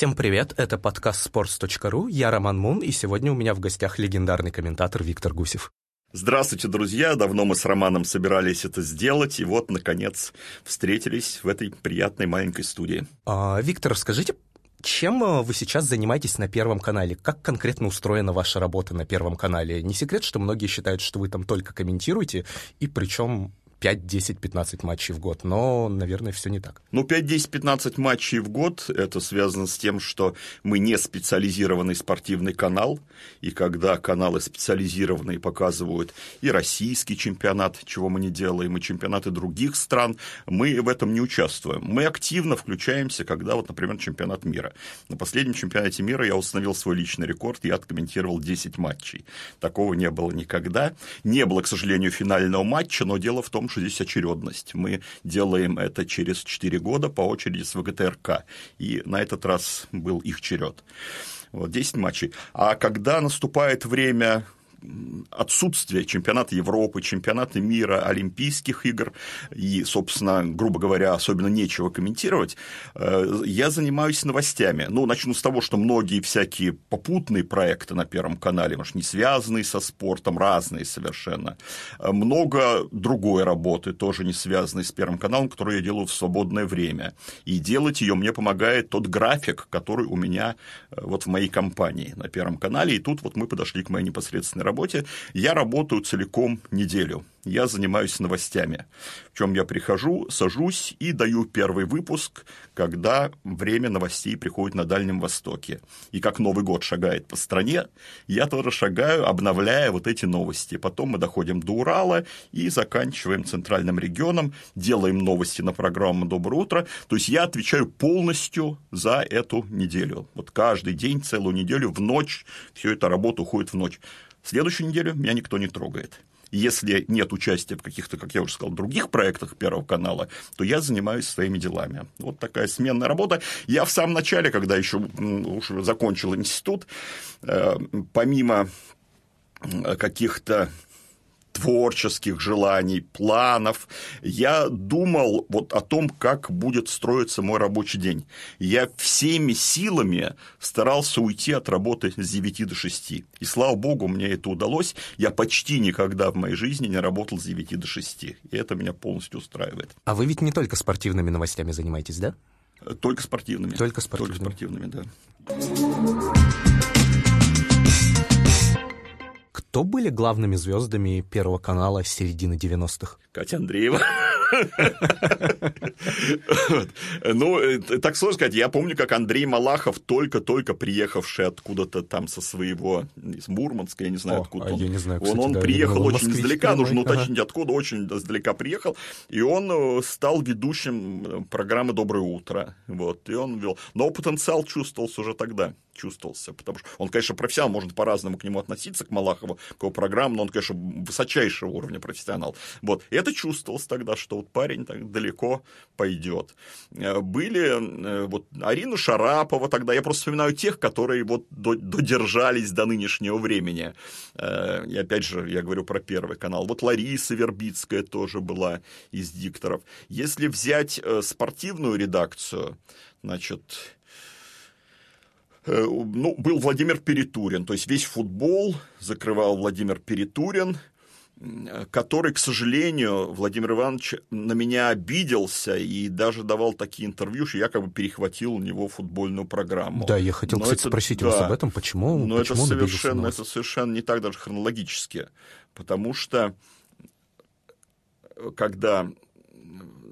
Всем привет, это подкаст sports.ru, я Роман Мун, и сегодня у меня в гостях легендарный комментатор Виктор Гусев. Здравствуйте, друзья! Давно мы с Романом собирались это сделать, и вот, наконец, встретились в этой приятной маленькой студии. А, Виктор, скажите, чем э, вы сейчас занимаетесь на Первом канале? Как конкретно устроена ваша работа на Первом канале? Не секрет, что многие считают, что вы там только комментируете, и причем 5, 10, 15 матчей в год, но, наверное, все не так. Ну, 5, 10, 15 матчей в год, это связано с тем, что мы не специализированный спортивный канал, и когда каналы специализированные показывают и российский чемпионат, чего мы не делаем, и чемпионаты других стран, мы в этом не участвуем. Мы активно включаемся, когда, вот, например, чемпионат мира. На последнем чемпионате мира я установил свой личный рекорд, я откомментировал 10 матчей. Такого не было никогда. Не было, к сожалению, финального матча, но дело в том, что здесь очередность. Мы делаем это через 4 года по очереди с ВГТРК. И на этот раз был их черед. Вот 10 матчей. А когда наступает время отсутствие чемпионата Европы, чемпионата мира, Олимпийских игр, и, собственно, грубо говоря, особенно нечего комментировать, э, я занимаюсь новостями. Ну, начну с того, что многие всякие попутные проекты на Первом канале, может, не связанные со спортом, разные совершенно. Много другой работы, тоже не связанной с Первым каналом, которую я делаю в свободное время. И делать ее мне помогает тот график, который у меня э, вот в моей компании на Первом канале. И тут вот мы подошли к моей непосредственной работе. Я работаю целиком неделю. Я занимаюсь новостями. В чем я прихожу, сажусь и даю первый выпуск, когда время новостей приходит на Дальнем Востоке. И как Новый год шагает по стране, я тоже шагаю, обновляя вот эти новости. Потом мы доходим до Урала и заканчиваем центральным регионом, делаем новости на программу «Доброе утро». То есть я отвечаю полностью за эту неделю. Вот каждый день, целую неделю, в ночь, все эта работа уходит в ночь. Следующую неделю меня никто не трогает. Если нет участия в каких-то, как я уже сказал, других проектах Первого канала, то я занимаюсь своими делами. Вот такая сменная работа. Я в самом начале, когда еще уже закончил институт, э, помимо каких-то творческих желаний, планов. Я думал вот о том, как будет строиться мой рабочий день. Я всеми силами старался уйти от работы с 9 до 6. И слава богу, мне это удалось. Я почти никогда в моей жизни не работал с 9 до 6. И это меня полностью устраивает. А вы ведь не только спортивными новостями занимаетесь, да? Только спортивными. Только спортивными. Только спортивными, да. Кто были главными звездами Первого канала с середины 90-х? Катя Андреева. Ну, э, так сложно сказать. Я помню, как Андрей Малахов, только-только приехавший откуда-то там со своего, из Мурманска, я не знаю, откуда он. Он, приехал очень издалека, нужно уточнить, откуда очень издалека приехал. И он э, стал ведущим э, программы «Доброе утро». Вот, и он вел. Но потенциал чувствовался уже тогда чувствовался, потому что он, конечно, профессионал, можно по-разному к нему относиться, к Малахову, к его программам, но он, конечно, высочайшего уровня профессионал. Вот, и это чувствовалось тогда, что вот парень так далеко пойдет. Э, были э, вот Арина Шарапова тогда, я просто вспоминаю тех, которые вот додержались до нынешнего времени. Э, и опять же, я говорю про Первый канал. Вот Лариса Вербицкая тоже была из дикторов. Если взять спортивную редакцию, значит, ну, был Владимир Перетурин, то есть весь футбол закрывал Владимир Перетурин, который, к сожалению, Владимир Иванович на меня обиделся и даже давал такие интервью, что я как бы перехватил у него футбольную программу. Да, я хотел, но кстати, это, спросить да, вас об этом, почему, но почему это совершенно, это совершенно не так даже хронологически, потому что когда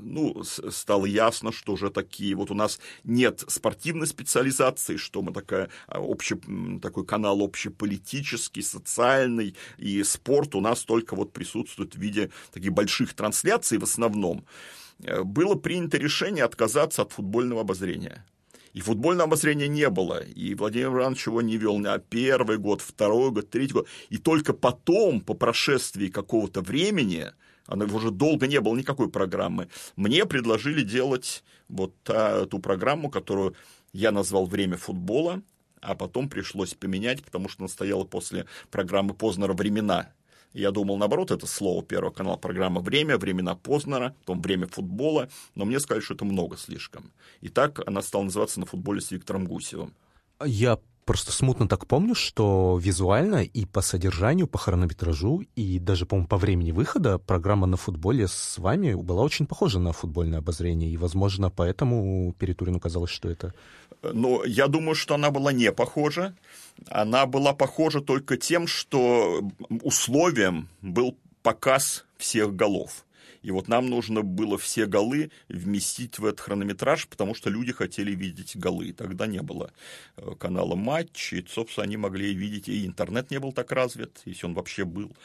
ну, стало ясно, что уже такие, вот у нас нет спортивной специализации, что мы такая, а, общий, такой канал общеполитический, социальный, и спорт у нас только вот присутствует в виде таких больших трансляций в основном, э, было принято решение отказаться от футбольного обозрения. И футбольного обозрения не было. И Владимир Иванович его не вел на первый год, второй год, третий год. И только потом, по прошествии какого-то времени, она уже долго не было никакой программы. Мне предложили делать вот та, ту программу, которую я назвал «Время футбола», а потом пришлось поменять, потому что она стояла после программы Познера «Времена», Я думал, наоборот, это слово Первого канала, программа «Время», «Времена Познера», потом «Время футбола», но мне сказали, что это много слишком. И так она стала называться «На футболе с Виктором Гусевым». Я просто смутно так помню, что визуально и по содержанию, по хронометражу, и даже, по-моему, по времени выхода программа на футболе с вами была очень похожа на футбольное обозрение, и, возможно, поэтому Перетурину казалось, что это... Ну, я думаю, что она была не похожа. Она была похожа только тем, что условием был показ всех голов. И вот нам нужно было все голы вместить в этот хронометраж, потому что люди хотели видеть голы. Тогда не было э, канала «Матч», и, собственно, они могли видеть, и интернет не был так развит, если он вообще был.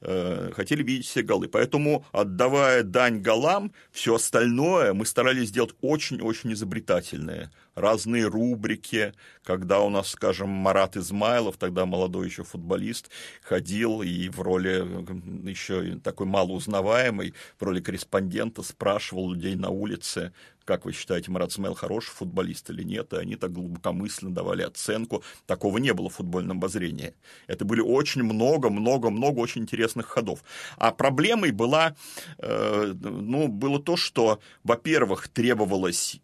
Э, хотели видеть все голы. Поэтому, отдавая дань голам, все остальное мы старались сделать очень-очень изобретательное разные рубрики, когда у нас, скажем, Марат Измайлов, тогда молодой еще футболист, ходил и в роли еще такой малоузнаваемой, в роли корреспондента спрашивал людей на улице, как вы считаете, Марат Смел хороший футболист или нет, и они так глубокомысленно давали оценку. Такого не было в футбольном обозрении. Это были очень много-много-много очень интересных ходов. А проблемой была, э, ну, было то, что, во-первых, требовалось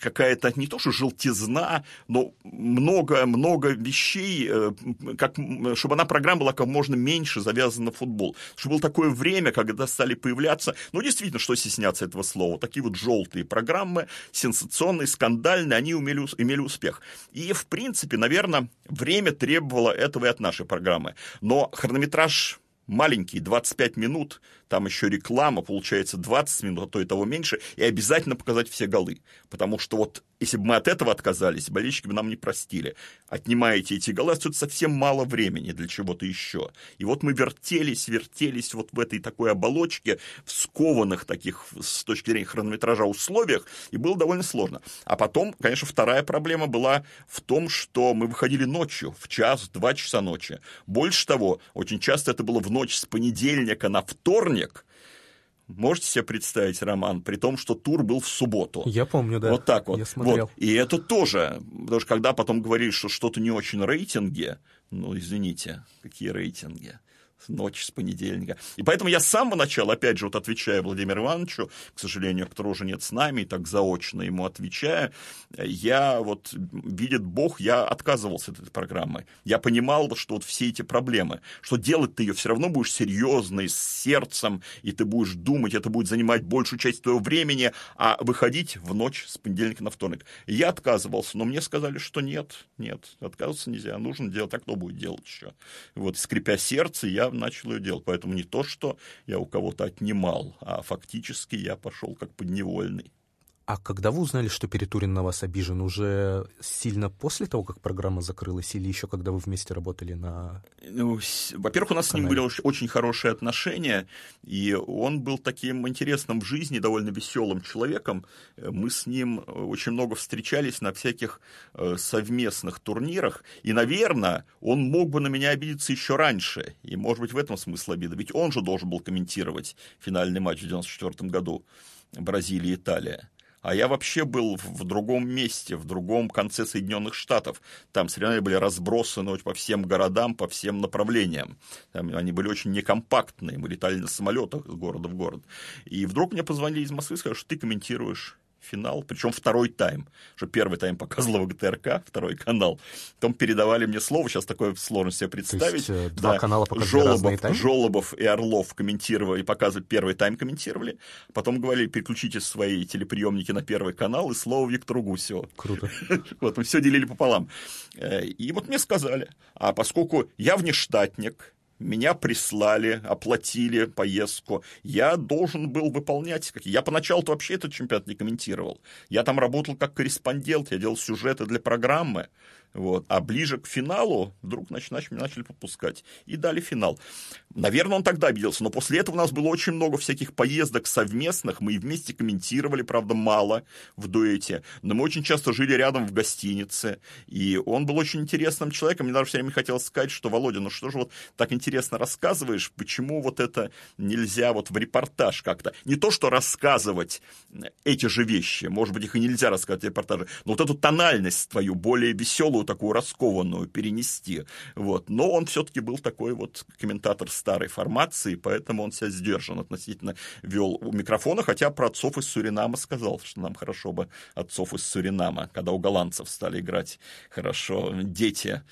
какая-то не то что желтизна, но много-много вещей, э, как, чтобы она программа была как можно меньше завязана на футбол. Чтобы было такое время, когда стали появляться, ну, действительно, что стесняться этого слова, такие вот желтые программы, сенсационные, скандальные, они умели, имели успех. И, в принципе, наверное, время требовало этого и от нашей программы. Но хронометраж маленький, 25 минут, там еще реклама, получается 20 минут, а то и того меньше, и обязательно показать все голы. Потому что вот если бы мы от этого отказались, болельщики бы нам не простили. Отнимаете эти голы, остается совсем мало времени для чего-то еще. И вот мы вертелись, вертелись вот в этой такой оболочке, в скованных таких с точки зрения хронометража условиях, и было довольно сложно. А потом, конечно, вторая проблема была в том, что мы выходили ночью, в час, в два часа ночи. Больше того, очень часто это было в ночь с понедельника на вторник, Можете себе представить, Роман, при том, что тур был в субботу. Я помню, да. Вот так вот. Я смотрел. Вот. И это тоже, потому что когда потом говоришь, что что-то не очень рейтинги, ну, извините, какие рейтинги? Ночь с понедельника. И поэтому я с самого начала, опять же, вот отвечая Владимиру Ивановичу, к сожалению, которого уже нет с нами, и так заочно ему отвечая, я вот, видит Бог, я отказывался от этой программы. Я понимал, что вот все эти проблемы, что делать ты ее все равно будешь серьезной, с сердцем, и ты будешь думать, это будет занимать большую часть твоего времени, а выходить в ночь с понедельника на вторник. Я отказывался, но мне сказали, что нет, нет, отказываться нельзя, нужно делать, а кто будет делать еще? Вот, скрипя сердце, я начал ее делать. Поэтому не то, что я у кого-то отнимал, а фактически я пошел как подневольный. А когда вы узнали, что Перетурин на вас обижен, уже сильно после того, как программа закрылась, или еще когда вы вместе работали на... Ну, во-первых, у нас канале? с ним были очень хорошие отношения, и он был таким интересным в жизни, довольно веселым человеком. Мы с ним очень много встречались на всяких э, совместных турнирах, и, наверное, он мог бы на меня обидеться еще раньше, и, может быть, в этом смысл обиды, ведь он же должен был комментировать финальный матч в 1994 году Бразилия-Италия а я вообще был в другом месте, в другом конце Соединенных Штатов. Там соревнования были разбросаны по всем городам, по всем направлениям. Там они были очень некомпактные, мы летали на самолетах из города в город. И вдруг мне позвонили из Москвы и сказали, что ты комментируешь финал, причем второй тайм, что первый тайм показывал ГТРК, второй канал, потом передавали мне слово, сейчас такое сложно себе представить. То есть, э, два да, канала показывали Жолобов, разные Жолобов и Орлов комментировали, показывали, первый тайм комментировали, потом говорили, переключите свои телеприемники на первый канал, и слово Виктору Гусеву. Круто. Вот, мы все делили пополам. Э, и вот мне сказали, а поскольку я внештатник, меня прислали, оплатили поездку. Я должен был выполнять. Я поначалу вообще этот чемпионат не комментировал. Я там работал как корреспондент, я делал сюжеты для программы. Вот. А ближе к финалу вдруг начали, начали попускать. И дали финал. Наверное, он тогда обиделся, но после этого у нас было очень много всяких поездок совместных. Мы и вместе комментировали, правда, мало в дуэте. Но мы очень часто жили рядом в гостинице. И он был очень интересным человеком. Мне даже все время хотелось сказать, что, Володя, ну что же вот так интересно рассказываешь, почему вот это нельзя вот в репортаж как-то? Не то, что рассказывать эти же вещи, может быть, их и нельзя рассказывать в репортаже, но вот эту тональность твою, более веселую, такую раскованную перенести. Вот. Но он все-таки был такой вот комментатор старой формации, поэтому он себя сдержан относительно вел у микрофона, хотя про отцов из Суринама сказал, что нам хорошо бы отцов из Суринама, когда у голландцев стали играть хорошо дети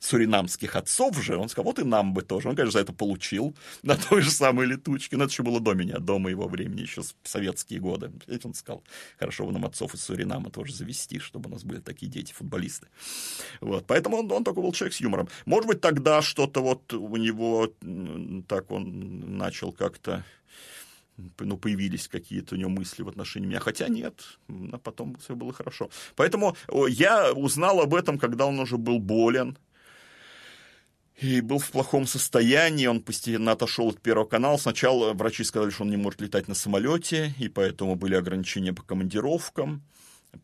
суринамских отцов же, он сказал, вот и нам бы тоже. Он, конечно, за это получил на той же самой летучке. Но это еще было до меня, до моего времени, еще в советские годы. Ведь он сказал, хорошо бы нам отцов из Суринама тоже завести, чтобы у нас были такие дети-футболисты. Вот. Поэтому он, он такой был человек с юмором. Может быть, тогда что-то вот у него, так он начал как-то ну, появились какие-то у него мысли в отношении меня, хотя нет, а потом все было хорошо. Поэтому я узнал об этом, когда он уже был болен, и был в плохом состоянии, он постепенно отошел от Первого канала. Сначала врачи сказали, что он не может летать на самолете, и поэтому были ограничения по командировкам.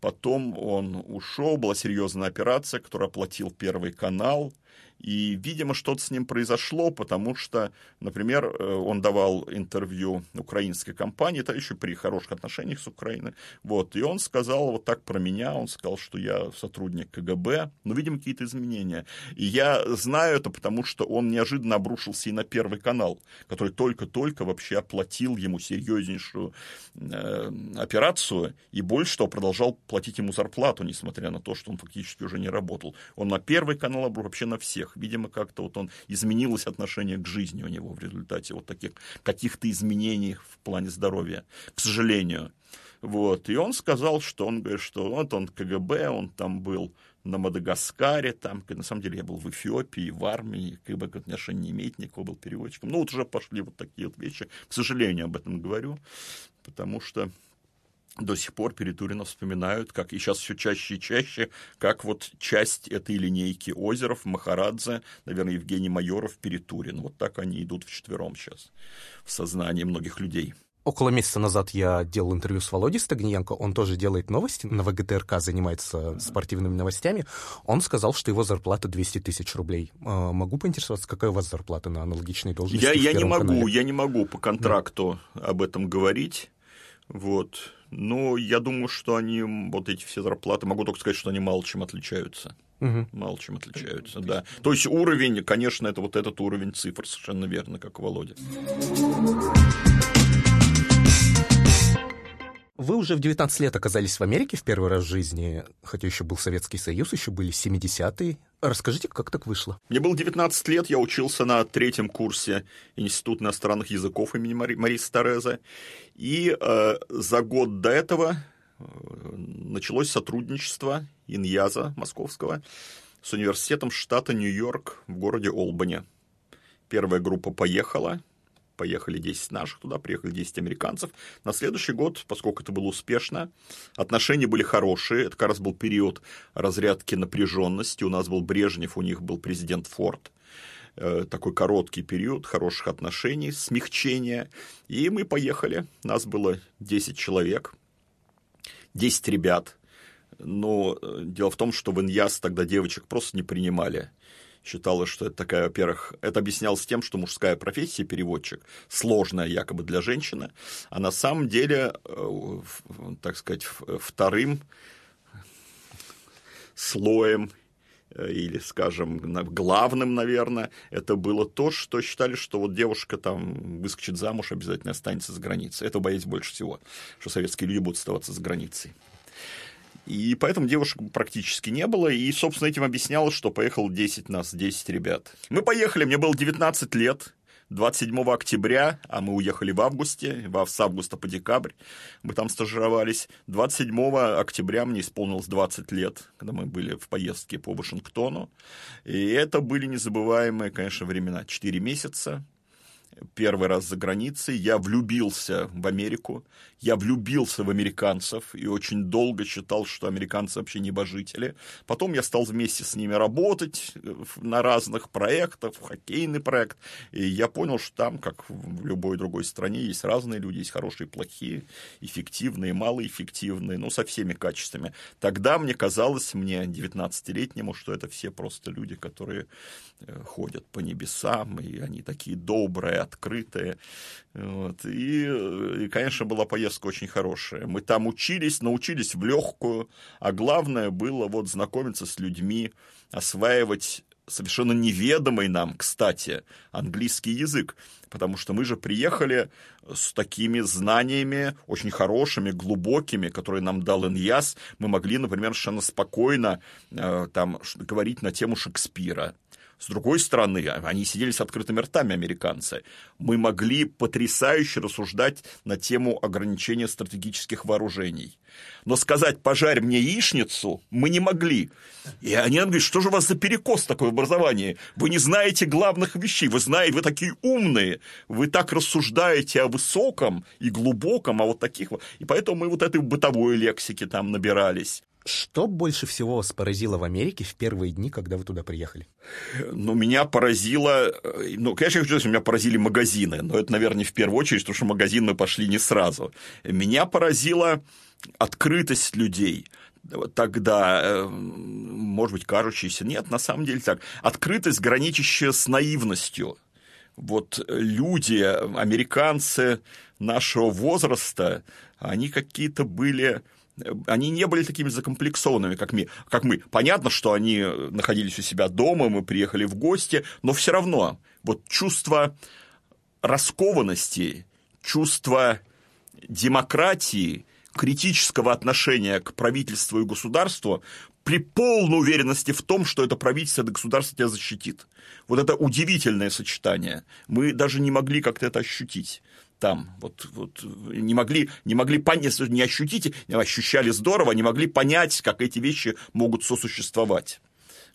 Потом он ушел, была серьезная операция, которую оплатил Первый канал – и, видимо, что-то с ним произошло, потому что, например, э, он давал интервью украинской компании, это еще при хороших отношениях с Украиной, вот, и он сказал вот так про меня, он сказал, что я сотрудник КГБ, но, видимо, какие-то изменения. И я знаю это, потому что он неожиданно обрушился и на Первый канал, который только-только вообще оплатил ему серьезнейшую э, операцию, и больше того, продолжал платить ему зарплату, несмотря на то, что он фактически уже не работал. Он на Первый канал, вообще на всех всех. Видимо, как-то вот он изменилось отношение к жизни у него в результате вот таких каких-то изменений в плане здоровья, к сожалению. Вот. И он сказал, что он говорит, что вот он КГБ, он там был на Мадагаскаре, там, на самом деле я был в Эфиопии, в армии, КГБ к отношения не имеет никакого, был переводчиком. Ну, вот уже пошли вот такие вот вещи. К сожалению, об этом говорю, потому что до сих пор Перетурина вспоминают, как и сейчас все чаще и чаще, как вот часть этой линейки озеров, Махарадзе, наверное, Евгений Майоров, Перетурин. Вот так они идут вчетвером сейчас в сознании многих людей. Около месяца назад я делал интервью с Володей Стагниенко, он тоже делает новости, на ВГТРК занимается спортивными новостями. Он сказал, что его зарплата 200 тысяч рублей. А, могу поинтересоваться, какая у вас зарплата на аналогичной должности? Я, я не могу, канале? я не могу по контракту да. об этом говорить. Вот. Но я думаю, что они, вот эти все зарплаты, могу только сказать, что они мало чем отличаются. Угу. Мало чем отличаются, да. То есть уровень, конечно, это вот этот уровень цифр, совершенно верно, как Володя. Вы уже в 19 лет оказались в Америке в первый раз в жизни, хотя еще был Советский Союз, еще были 70-е. Расскажите, как так вышло? Мне было 19 лет, я учился на третьем курсе Института иностранных языков имени Мари... Мариса Тереза. И э, за год до этого э, началось сотрудничество Иньяза московского с университетом штата Нью-Йорк в городе Олбани. Первая группа поехала, поехали 10 наших туда, приехали 10 американцев. На следующий год, поскольку это было успешно, отношения были хорошие, это как раз был период разрядки напряженности, у нас был Брежнев, у них был президент Форд, э, такой короткий период хороших отношений, смягчения, и мы поехали, нас было 10 человек, 10 ребят, но э, дело в том, что в Иньяс тогда девочек просто не принимали считалось, что это такая, во-первых, это объяснялось тем, что мужская профессия, переводчик, сложная якобы для женщины, а на самом деле, э, так сказать, вторым слоем э, или, скажем, главным, наверное, это было то, что считали, что вот девушка там выскочит замуж, обязательно останется за границей. Это боялись больше всего, что советские люди будут оставаться за границей. И поэтому девушек практически не было. И, собственно, этим объяснялось, что поехало 10 нас, 10 ребят. Мы поехали, мне было 19 лет. 27 октября, а мы уехали в августе, с августа по декабрь, мы там стажировались. 27 октября мне исполнилось 20 лет, когда мы были в поездке по Вашингтону. И это были незабываемые, конечно, времена. Четыре месяца, первый раз за границей, я влюбился в Америку, я влюбился в американцев и очень долго считал, что американцы вообще небожители. Потом я стал вместе с ними работать э, на разных проектах, в хоккейный проект, и я понял, что там, как в любой другой стране, есть разные люди, есть хорошие, плохие, эффективные, малоэффективные, ну, со всеми качествами. Тогда мне казалось, мне 19-летнему, что это все просто люди, которые э, ходят по небесам, и они такие добрые, открытые. Вот. И, и, конечно, была поездка очень хорошая. Мы там учились, научились в легкую, а главное было вот знакомиться с людьми, осваивать совершенно неведомый нам, кстати, английский язык, потому что мы же приехали с такими знаниями, очень хорошими, глубокими, которые нам дал Иньяс. Мы могли, например, совершенно спокойно э, там говорить на тему Шекспира, с другой стороны, они сидели с открытыми ртами, американцы. Мы могли потрясающе рассуждать на тему ограничения стратегических вооружений. Но сказать «пожарь мне яичницу» мы не могли. И они нам говорят, что же у вас за перекос такое в образовании? Вы не знаете главных вещей, вы знаете, вы такие умные, вы так рассуждаете о высоком и глубоком, а вот таких вот. И поэтому мы вот этой бытовой лексики там набирались. Что больше всего вас поразило в Америке в первые дни, когда вы туда приехали? Ну, меня поразило... Э, ну, конечно, я хочу сказать, меня поразили магазины, но это, наверное, не в первую очередь, потому что магазин мы пошли не сразу. Меня поразила открытость людей тогда, э, может быть, кажущаяся. Нет, на самом деле так. Открытость, граничащая с наивностью. Вот люди, американцы нашего возраста, они какие-то были они не были такими закомплексованными, как мы. Как мы. Понятно, что они находились у себя дома, мы приехали в гости, но все равно вот чувство раскованности, чувство демократии, критического отношения к правительству и государству при полной уверенности в том, что это правительство, это государство тебя защитит. Вот это удивительное сочетание. Мы даже не могли как-то это ощутить там. Вот, вот не могли, не могли понять, не ощутить, ощущали здорово, не могли понять, как эти вещи могут сосуществовать.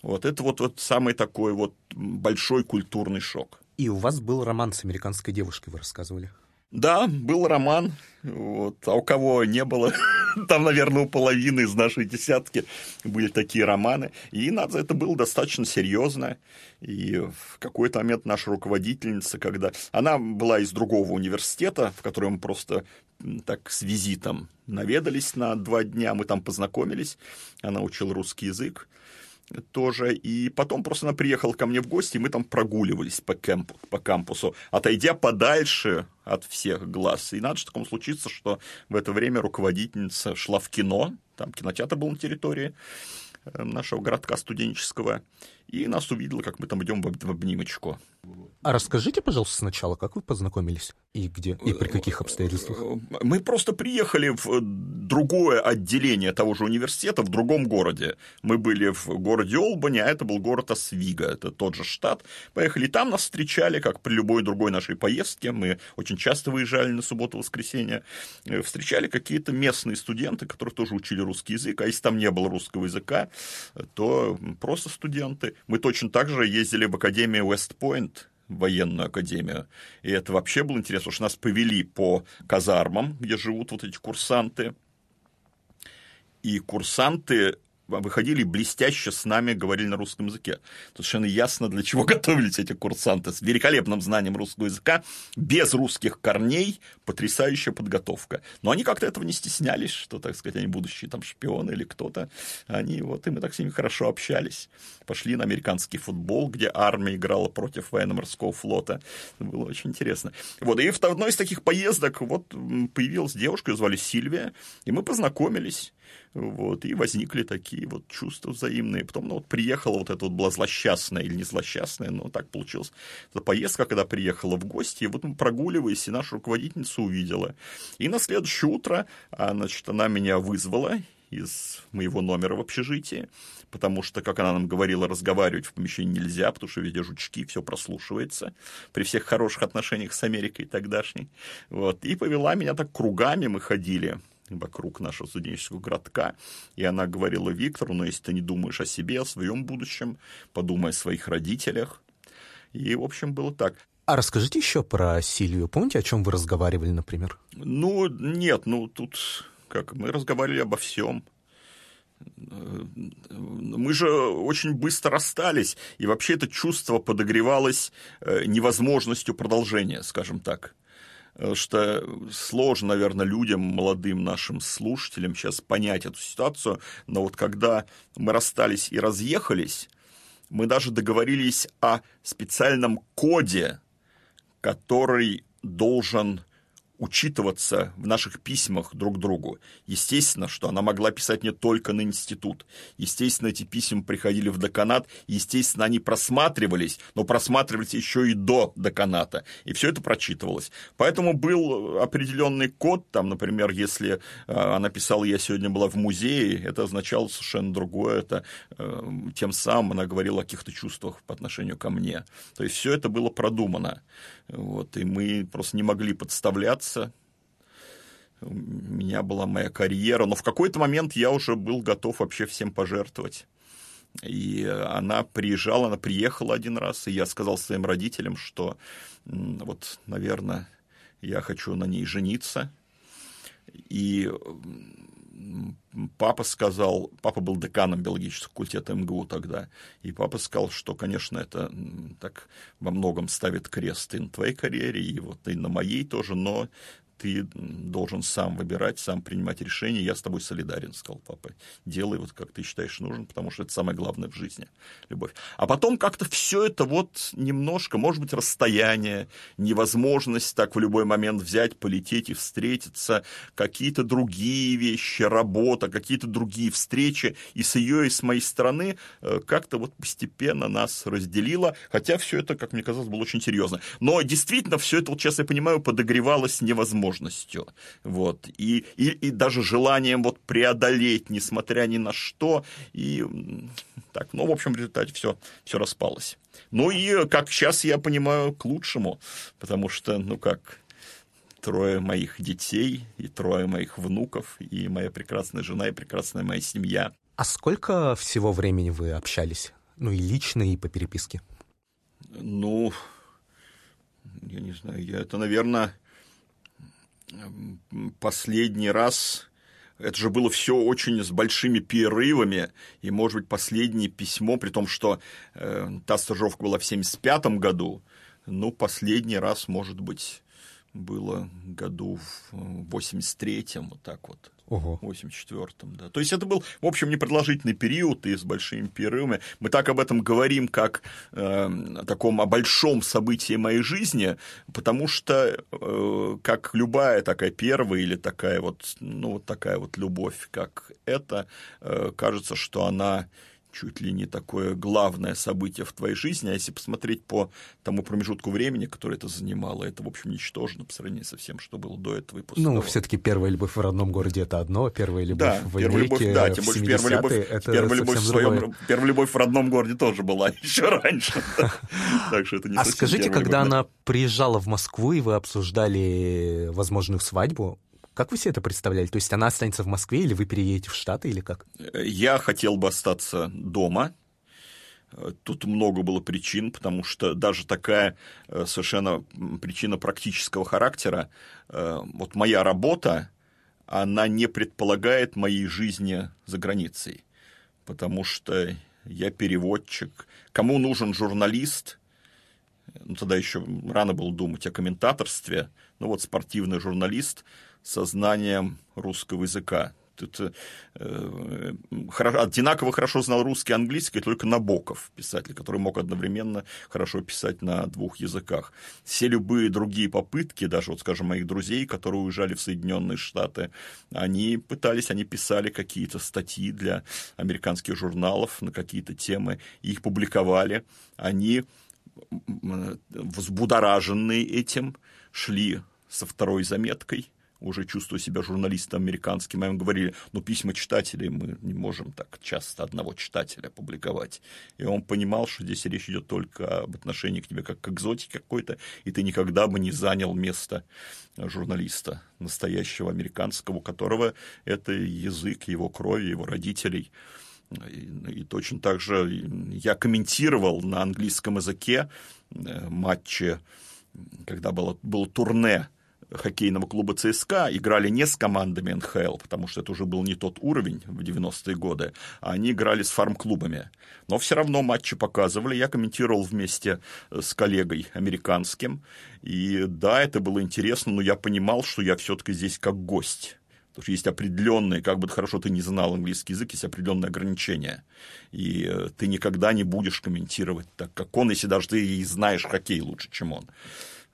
Вот это вот, вот самый такой вот большой культурный шок. И у вас был роман с американской девушкой, вы рассказывали? Да, был роман, вот, а у кого не было, там, наверное, у половины из нашей десятки были такие романы. И надо, это было достаточно серьезно. И в какой-то момент наша руководительница, когда... Она была из другого университета, в котором просто так с визитом наведались на два дня, мы там познакомились, она учила русский язык тоже. И потом просто она приехала ко мне в гости, и мы там прогуливались по, кемпу, по кампусу, отойдя подальше от всех глаз. И надо же такому случиться, что в это время руководительница шла в кино, там кинотеатр был на территории э, нашего городка студенческого, и нас увидела, как мы там идем в обнимочку. А расскажите, пожалуйста, сначала, как вы познакомились и где, и при каких обстоятельствах? Мы просто приехали в другое отделение того же университета в другом городе. Мы были в городе Олбани, а это был город Освига, это тот же штат. Поехали там, нас встречали, как при любой другой нашей поездке. Мы очень часто выезжали на субботу-воскресенье. Э, встречали какие-то местные студенты, которые тоже учили русский язык. А если там не было русского языка, то просто студенты. Мы точно так же ездили в Академию Вестпойнт, военную академию. И это вообще было интересно, потому что нас повели по казармам, где живут вот эти курсанты. И курсанты выходили блестяще с нами, говорили на русском языке. Совершенно ясно, для чего готовились эти курсанты. С великолепным знанием русского языка, без русских корней, потрясающая подготовка. Но они как-то этого не стеснялись, что, так сказать, они будущие там шпионы или кто-то. Они вот, и мы так с ними хорошо общались. Пошли на американский футбол, где армия играла против военно-морского флота. Это было очень интересно. Вот, и в одной из таких поездок вот появилась девушка, ее звали Сильвия, и мы познакомились. Вот, и возникли такие вот чувства взаимные. Потом, ну, вот приехала вот эта вот была злосчастная или не злосчастная, но так получилось. Эта поездка, когда приехала в гости, и вот мы прогуливаясь, и нашу руководительницу увидела. И на следующее утро, а, значит, она меня вызвала из моего номера в общежитии, потому что, как она нам говорила, разговаривать в помещении нельзя, потому что везде жучки, все прослушивается, при всех хороших отношениях с Америкой тогдашней. Вот. И повела меня так кругами, мы ходили вокруг нашего студенческого городка, и она говорила Виктору, ну, если ты не думаешь о себе, о своем будущем, подумай о своих родителях. И, в общем, было так. А расскажите еще про Сильвию. Помните, о чем вы разговаривали, например? Ну, нет, ну, тут как мы разговаривали обо всем. Мы же очень быстро расстались, и вообще это чувство подогревалось э, невозможностью продолжения, скажем так что сложно, наверное, людям, молодым нашим слушателям сейчас понять эту ситуацию, но вот когда мы расстались и разъехались, мы даже договорились о специальном коде, который должен учитываться в наших письмах друг другу. Естественно, что она могла писать не только на институт. Естественно, эти письма приходили в деканат. Естественно, они просматривались, но просматривались еще и до деканата. И все это прочитывалось. Поэтому был определенный код. Там, например, если э, она писала «я сегодня была в музее», это означало совершенно другое. Это э, тем самым она говорила о каких-то чувствах по отношению ко мне. То есть все это было продумано. Вот, и мы просто не могли подставляться. У меня была моя карьера, но в какой-то момент я уже был готов вообще всем пожертвовать. И она приезжала, она приехала один раз, и я сказал своим родителям, что вот, наверное, я хочу на ней жениться. И папа сказал, папа был деканом биологического факультета МГУ тогда, и папа сказал, что, конечно, это так во многом ставит крест и на твоей карьере, и вот и на моей тоже, но ты должен сам выбирать, сам принимать решения. Я с тобой солидарен, сказал папа. Делай вот как ты считаешь нужным, потому что это самое главное в жизни, любовь. А потом как-то все это вот немножко, может быть, расстояние, невозможность так в любой момент взять, полететь и встретиться, какие-то другие вещи, работа, какие-то другие встречи. И с ее, и с моей стороны э, как-то вот постепенно нас разделило, хотя все это, как мне казалось, было очень серьезно. Но действительно все это, вот сейчас я понимаю, подогревалось невозможно возможностью, вот, и, и, и даже желанием вот преодолеть, несмотря ни на что, и так, ну, в общем, в результате все, все распалось. Ну и, как сейчас я понимаю, к лучшему, потому что, ну как, трое моих детей, и трое моих внуков, и моя прекрасная жена, и прекрасная моя семья. А сколько всего времени вы общались? Ну и лично, и по переписке? Ну, я не знаю, я это, наверное, последний раз это же было все очень с большими перерывами, и, может быть, последнее письмо, при том, что э, та стажировка была в 75 году, ну, последний раз, может быть, было году в 83-м, вот так вот. Ого. В 84-м, да. То есть это был, в общем, непродолжительный период и с большими перерывами. Мы так об этом говорим, как э, о таком о большом событии моей жизни, потому что э, как любая такая первая или такая вот, ну, вот такая вот любовь, как это, э, кажется, что она чуть ли не такое главное событие в твоей жизни, а если посмотреть по тому промежутку времени, который это занимало, это, в общем, ничтожно по сравнению со всем, что было до этого и после Ну, того. все-таки первая любовь в родном городе — это одно, первая любовь да, в первая Америке любовь, да, тем больше первая любовь, это первая любовь, в своем, другое. первая любовь в родном городе тоже была еще раньше. Так что это не А скажите, когда она приезжала в Москву, и вы обсуждали возможную свадьбу, как вы себе это представляли? То есть она останется в Москве, или вы переедете в Штаты, или как? Я хотел бы остаться дома. Тут много было причин, потому что даже такая э, совершенно причина практического характера, э, вот моя работа, она не предполагает моей жизни за границей, потому что я переводчик. Кому нужен журналист? Ну, тогда еще рано было думать о комментаторстве. Ну, вот спортивный журналист – со знанием русского языка. Это, э, одинаково хорошо знал русский и английский только Набоков, писатель, который мог одновременно хорошо писать на двух языках. Все любые другие попытки, даже, вот, скажем, моих друзей, которые уезжали в Соединенные Штаты, они пытались, они писали какие-то статьи для американских журналов на какие-то темы, их публиковали. Они, взбудораженные этим, шли со второй заметкой – уже чувствуя себя журналистом американским, им говорили, ну, письма читателей мы не можем так часто одного читателя публиковать. И он понимал, что здесь речь идет только об отношении к тебе как к экзотике какой-то, и ты никогда бы не занял место журналиста настоящего американского, у которого это язык его крови, его родителей. И, и точно так же я комментировал на английском языке э, матчи, когда было, было турне хоккейного клуба ЦСКА играли не с командами НХЛ, потому что это уже был не тот уровень в 90-е годы, а они играли с фарм-клубами. Но все равно матчи показывали. Я комментировал вместе с коллегой американским. И да, это было интересно, но я понимал, что я все-таки здесь как гость. Потому что есть определенные, как бы хорошо ты не знал английский язык, есть определенные ограничения. И э, ты никогда не будешь комментировать так, как он, если даже ты и знаешь хоккей лучше, чем он.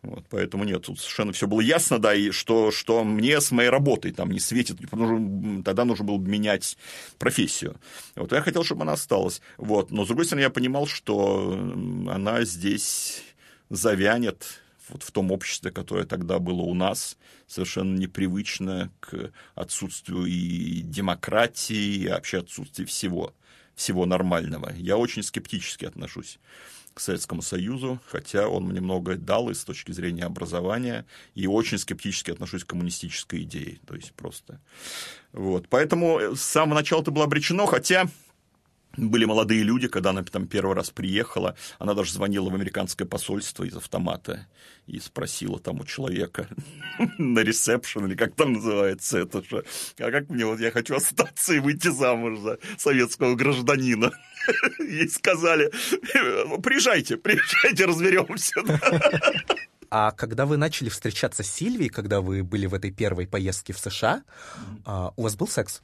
Вот, поэтому нет, тут совершенно все было ясно, да, и что, что мне с моей работой там не светит, потому тогда нужно было менять профессию. Вот я хотел, чтобы она осталась. Вот, но, с другой стороны, я понимал, что она здесь завянет вот в том обществе, которое тогда было у нас, совершенно непривычно к отсутствию и демократии, и вообще отсутствию всего, всего нормального. Я очень скептически отношусь к Советскому Союзу, хотя он мне многое дал и с точки зрения образования, и очень скептически отношусь к коммунистической идее, то есть просто. Вот. Поэтому с самого начала это было обречено, хотя были молодые люди, когда она там первый раз приехала, она даже звонила в американское посольство из автомата и спросила там у человека на ресепшн, или как там называется это же, а как мне, вот я хочу остаться и выйти замуж за советского гражданина. Ей сказали, приезжайте, приезжайте, разберемся. А когда вы начали встречаться с Сильвией, когда вы были в этой первой поездке в США, а, у вас был секс?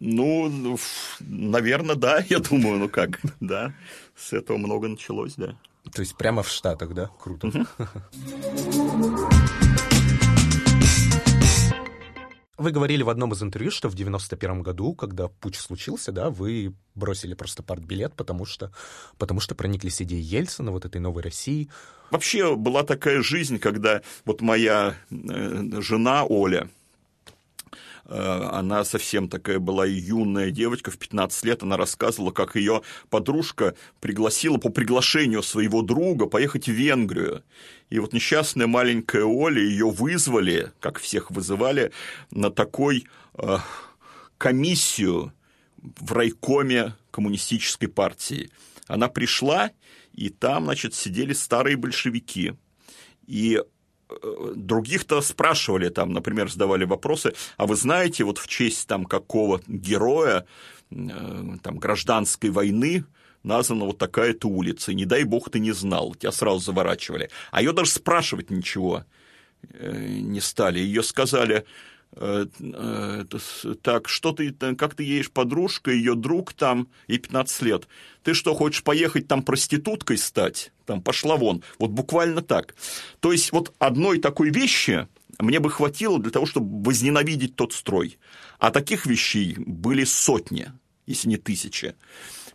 Ну, наверное, да, я думаю, ну как, да. С этого много началось, да. То есть прямо в Штатах, да? Круто. Вы говорили в одном из интервью, что в 91 году, когда путь случился, да, вы бросили просто партбилет, потому что, потому что прониклись идеей Ельцина, вот этой новой России. Вообще была такая жизнь, когда вот моя э, жена Оля, она совсем такая была юная девочка, в 15 лет она рассказывала, как ее подружка пригласила по приглашению своего друга поехать в Венгрию. И вот несчастная маленькая Оля, ее вызвали, как всех вызывали, на такой э, комиссию в райкоме коммунистической партии. Она пришла, и там, значит, сидели старые большевики. И других-то спрашивали, там, например, задавали вопросы, а вы знаете, вот в честь там какого героя э, там, гражданской войны названа вот такая-то улица, не дай бог ты не знал, тебя сразу заворачивали. А ее даже спрашивать ничего э, не стали. Ее сказали, Э, э, так, что ты, как ты едешь, подружка, ее друг там, и 15 лет. Ты что, хочешь поехать там проституткой стать? Там, пошла вон. Вот буквально так. То есть вот одной такой вещи мне бы хватило для того, чтобы возненавидеть тот строй. А таких вещей были сотни, если не тысячи.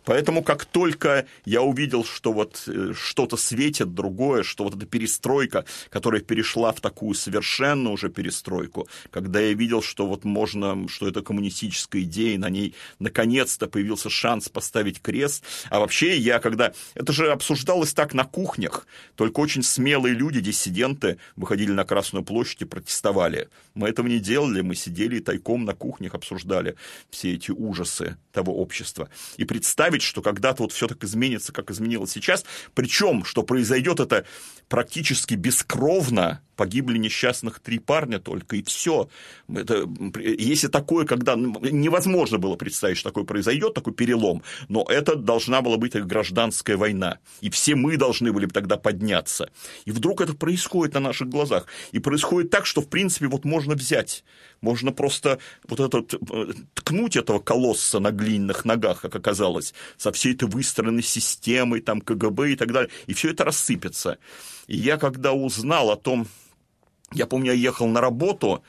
Поэтому как только я увидел, что вот э, что-то светит другое, что вот эта перестройка, которая перешла в такую совершенно уже перестройку, когда я видел, что вот можно, что это коммунистическая идея, на ней наконец-то появился шанс поставить крест. А вообще я когда... Это же обсуждалось так на кухнях, только очень смелые люди, диссиденты, выходили на Красную площадь и протестовали. Мы этого не делали, мы сидели и тайком на кухнях обсуждали все эти ужасы того общества. И представить представить, что когда-то вот все так изменится, как изменилось сейчас, причем, что произойдет это практически бескровно, погибли несчастных три парня только, и все. Это, если такое, когда невозможно было представить, что такое произойдет, такой перелом, но это должна была быть гражданская война, и все мы должны были бы тогда подняться. И вдруг это происходит на наших глазах, и происходит так, что, в принципе, вот можно взять, можно просто вот этот, э, ткнуть этого колосса на глиняных ногах, как оказалось, со всей этой выстроенной системой, там, КГБ и так далее, и все это рассыпется. И я когда узнал о том, я помню, я ехал на работу,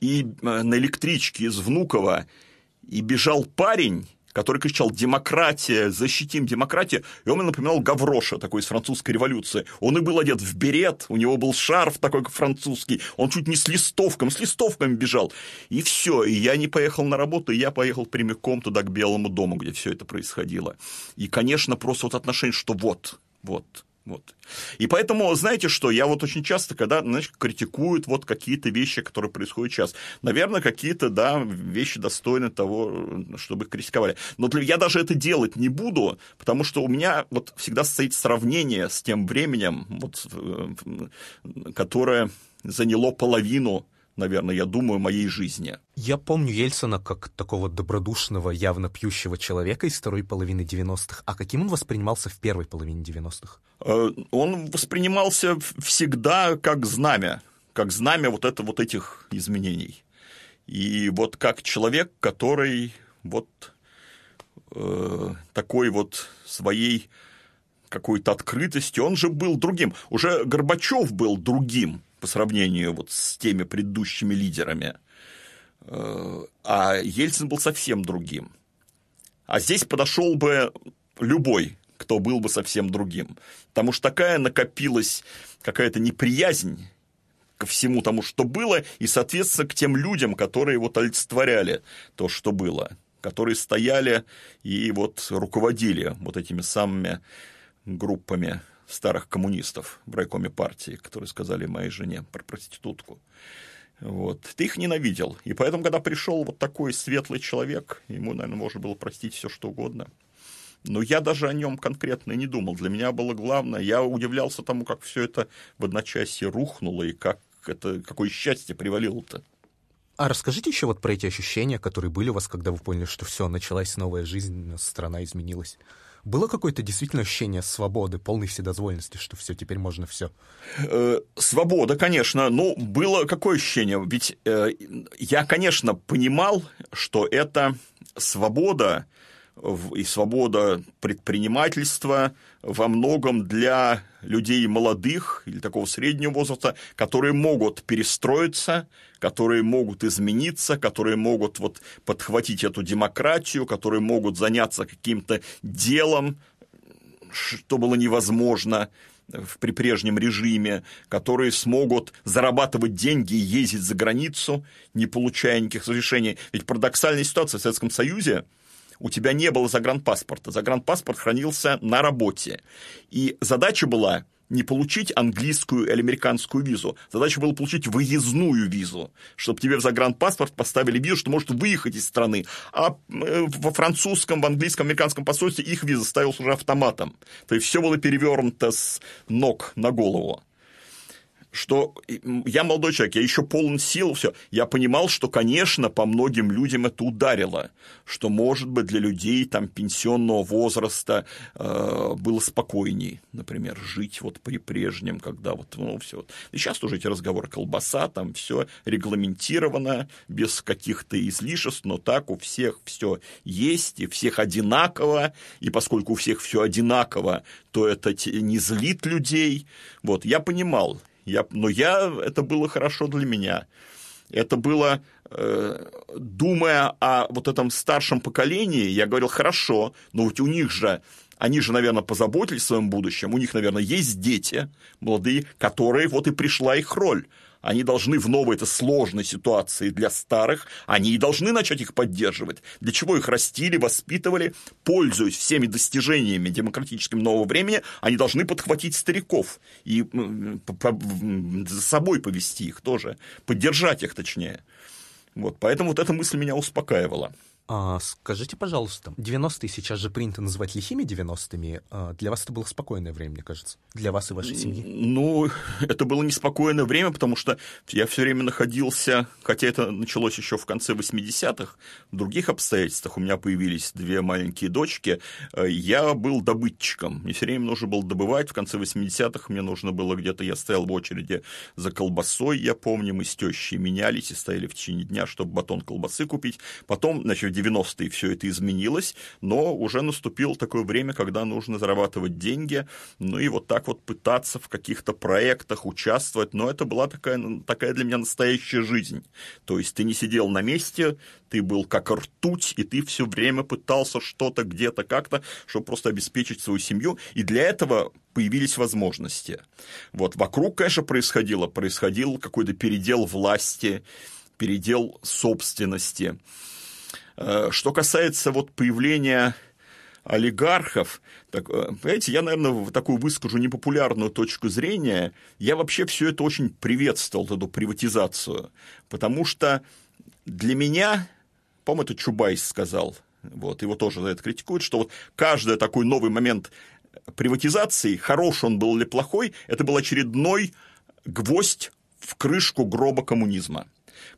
и э, на электричке из Внуково, и бежал парень, который кричал «Демократия! Защитим демократию!» И он мне напоминал Гавроша, такой из французской революции. Он и был одет в берет, у него был шарф такой французский, он чуть не с листовком, с листовками бежал. И все, и я не поехал на работу, я поехал прямиком туда, к Белому дому, где все это происходило. И, конечно, просто вот отношение, что вот, вот, вот. И поэтому, знаете что, я вот очень часто, когда, знаешь, критикуют вот какие-то вещи, которые происходят сейчас, наверное, какие-то, да, вещи достойны того, чтобы критиковали. Но я даже это делать не буду, потому что у меня вот всегда стоит сравнение с тем временем, вот, э, которое заняло половину наверное, я думаю, моей жизни. Я помню Ельцина как такого добродушного, явно пьющего человека из второй половины 90-х. А каким он воспринимался в первой половине 90-х? Э, он воспринимался всегда как знамя, как знамя вот, это, вот этих изменений. И вот как человек, который вот э, такой вот своей какой-то открытости. Он же был другим. Уже Горбачев был другим по сравнению вот с теми предыдущими лидерами. Э, а Ельцин был совсем другим. А здесь подошел бы любой, кто был бы совсем другим. Потому что такая накопилась какая-то неприязнь ко всему тому, что было, и, соответственно, к тем людям, которые вот олицетворяли то, что было, которые стояли и вот руководили вот этими самыми группами старых коммунистов в райкоме партии, которые сказали моей жене про проститутку. Вот. Ты их ненавидел. И поэтому, когда пришел вот такой светлый человек, ему, наверное, можно было простить все, что угодно. Но я даже о нем конкретно не думал. Для меня было главное, я удивлялся тому, как все это в одночасье рухнуло и как это, какое счастье привалило-то. А расскажите еще вот про эти ощущения, которые были у вас, когда вы поняли, что все, началась новая жизнь, страна изменилась. Было какое-то действительно ощущение свободы, полной вседозволенности, что все, теперь можно все? Э, свобода, конечно. Ну, было какое ощущение? Ведь э, я, конечно, понимал, что это свобода и свобода предпринимательства во многом для людей молодых или такого среднего возраста, которые могут перестроиться, которые могут измениться, которые могут вот подхватить эту демократию, которые могут заняться каким-то делом, что было невозможно в при прежнем режиме, которые смогут зарабатывать деньги и ездить за границу, не получая никаких разрешений. Ведь парадоксальная ситуация в Советском Союзе – у тебя не было загранпаспорта. Загранпаспорт хранился на работе. И задача была не получить английскую или американскую визу. Задача была получить выездную визу, чтобы тебе в загранпаспорт поставили визу, что может выехать из страны. А э, во французском, в английском, американском посольстве их виза ставилась уже автоматом. То есть все было перевернуто с ног на голову что я молодой человек, я еще полон сил, все. Я понимал, что, конечно, по многим людям это ударило, что, может быть, для людей там пенсионного возраста э, было спокойней, например, жить вот при прежнем, когда вот, ну, все. И сейчас тоже эти разговоры колбаса, там все регламентировано, без каких-то излишеств, но так у всех все есть, и всех одинаково, и поскольку у всех все одинаково, то это не злит людей. Вот, я понимал, я, но я, это было хорошо для меня. Это было, э, думая о вот этом старшем поколении, я говорил, хорошо, но ведь у них же они же, наверное, позаботились о своем будущем, у них, наверное, есть дети молодые, которые вот и пришла их роль они должны в новой этой сложной ситуации для старых, они и должны начать их поддерживать. Для чего их растили, воспитывали, пользуясь всеми достижениями демократическим нового времени, они должны подхватить стариков и за собой повести их тоже, поддержать их точнее. Вот, поэтому вот эта мысль меня успокаивала. А, скажите, пожалуйста, 90-е сейчас же принято называть лихими 90-ми. А для вас это было спокойное время, мне кажется. Для вас и вашей семьи. Ну, это было неспокойное время, потому что я все время находился, хотя это началось еще в конце 80-х, в других обстоятельствах у меня появились две маленькие дочки, э, я был добытчиком. Мне все время нужно было добывать. В конце 80-х мне нужно было где-то, я стоял в очереди за колбасой, я помню, мы с тещей менялись и стояли в течение дня, чтобы батон колбасы купить. Потом, значит, 90-е все это изменилось, но уже наступило такое время, когда нужно зарабатывать деньги, ну и вот так вот пытаться в каких-то проектах участвовать, но это была такая, такая для меня настоящая жизнь. То есть ты не сидел на месте, ты был как ртуть, и ты все время пытался что-то где-то как-то, чтобы просто обеспечить свою семью, и для этого появились возможности. Вот вокруг, конечно, происходило, происходил какой-то передел власти, передел собственности. Э, что касается вот появления олигархов, так, э, понимаете, я, наверное, такую выскажу непопулярную точку зрения. Я вообще все это очень приветствовал, эту приватизацию, потому что для меня, по-моему, это Чубайс сказал, вот, его тоже за это критикуют, что вот каждый такой новый момент приватизации, хороший он был или плохой, это был очередной гвоздь в крышку гроба коммунизма.